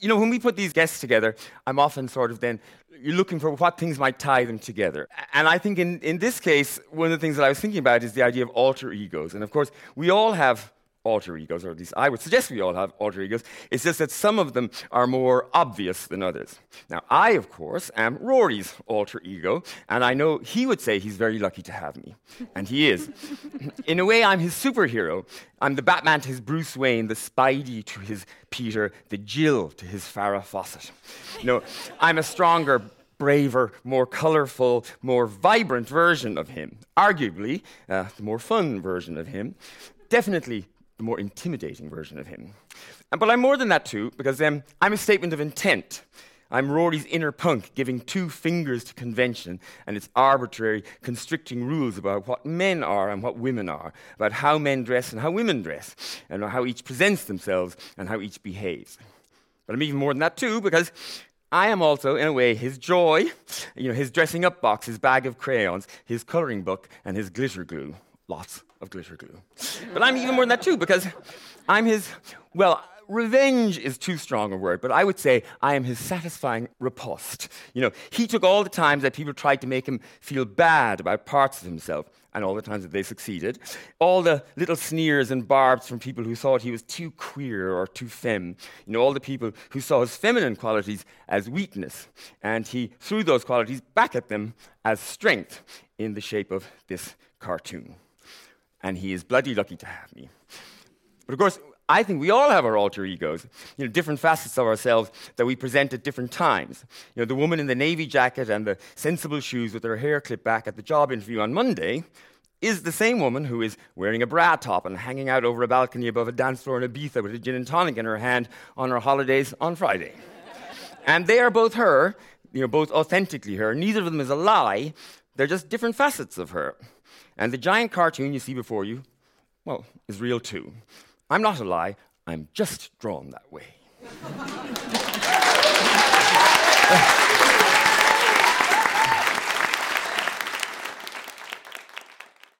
you know, when we put these guests together, I'm often sort of then you're looking for what things might tie them together. And I think in, in this case, one of the things that I was thinking about is the idea of alter egos. And of course, we all have alter egos, or at least I would suggest we all have alter egos. It's just that some of them are more obvious than others. Now, I, of course, am Rory's alter ego, and I know he would say he's very lucky to have me. And he is. In a way, I'm his superhero. I'm the Batman to his Bruce Wayne, the Spidey to his Peter, the Jill to his Farrah Fawcett. No, I'm a stronger, braver, more colorful, more vibrant version of him. Arguably, uh, the more fun version of him. Definitely the more intimidating version of him. But I'm more than that too, because um, I'm a statement of intent. I'm Rory's inner punk, giving two fingers to convention and its arbitrary, constricting rules about what men are and what women are, about how men dress and how women dress, and how each presents themselves and how each behaves. But I'm even more than that too, because I am also, in a way, his joy, you know, his dressing up box, his bag of crayons, his coloring book, and his glitter glue. Lots of glitter glue. But I'm even more than that too, because I'm his, well, revenge is too strong a word, but I would say I am his satisfying riposte. You know, he took all the times that people tried to make him feel bad about parts of himself, and all the times that they succeeded, all the little sneers and barbs from people who thought he was too queer or too femme, you know, all the people who saw his feminine qualities as weakness, and he threw those qualities back at them as strength in the shape of this cartoon and he is bloody lucky to have me. But of course, I think we all have our alter egos, you know, different facets of ourselves that we present at different times. You know, the woman in the navy jacket and the sensible shoes with her hair clipped back at the job interview on Monday is the same woman who is wearing a bra top and hanging out over a balcony above a dance floor in Ibiza with a gin and tonic in her hand on her holidays on Friday. and they are both her, you know, both authentically her. Neither of them is a lie. They're just different facets of her. And the giant cartoon you see before you, well, is real too. I'm not a lie, I'm just drawn that way.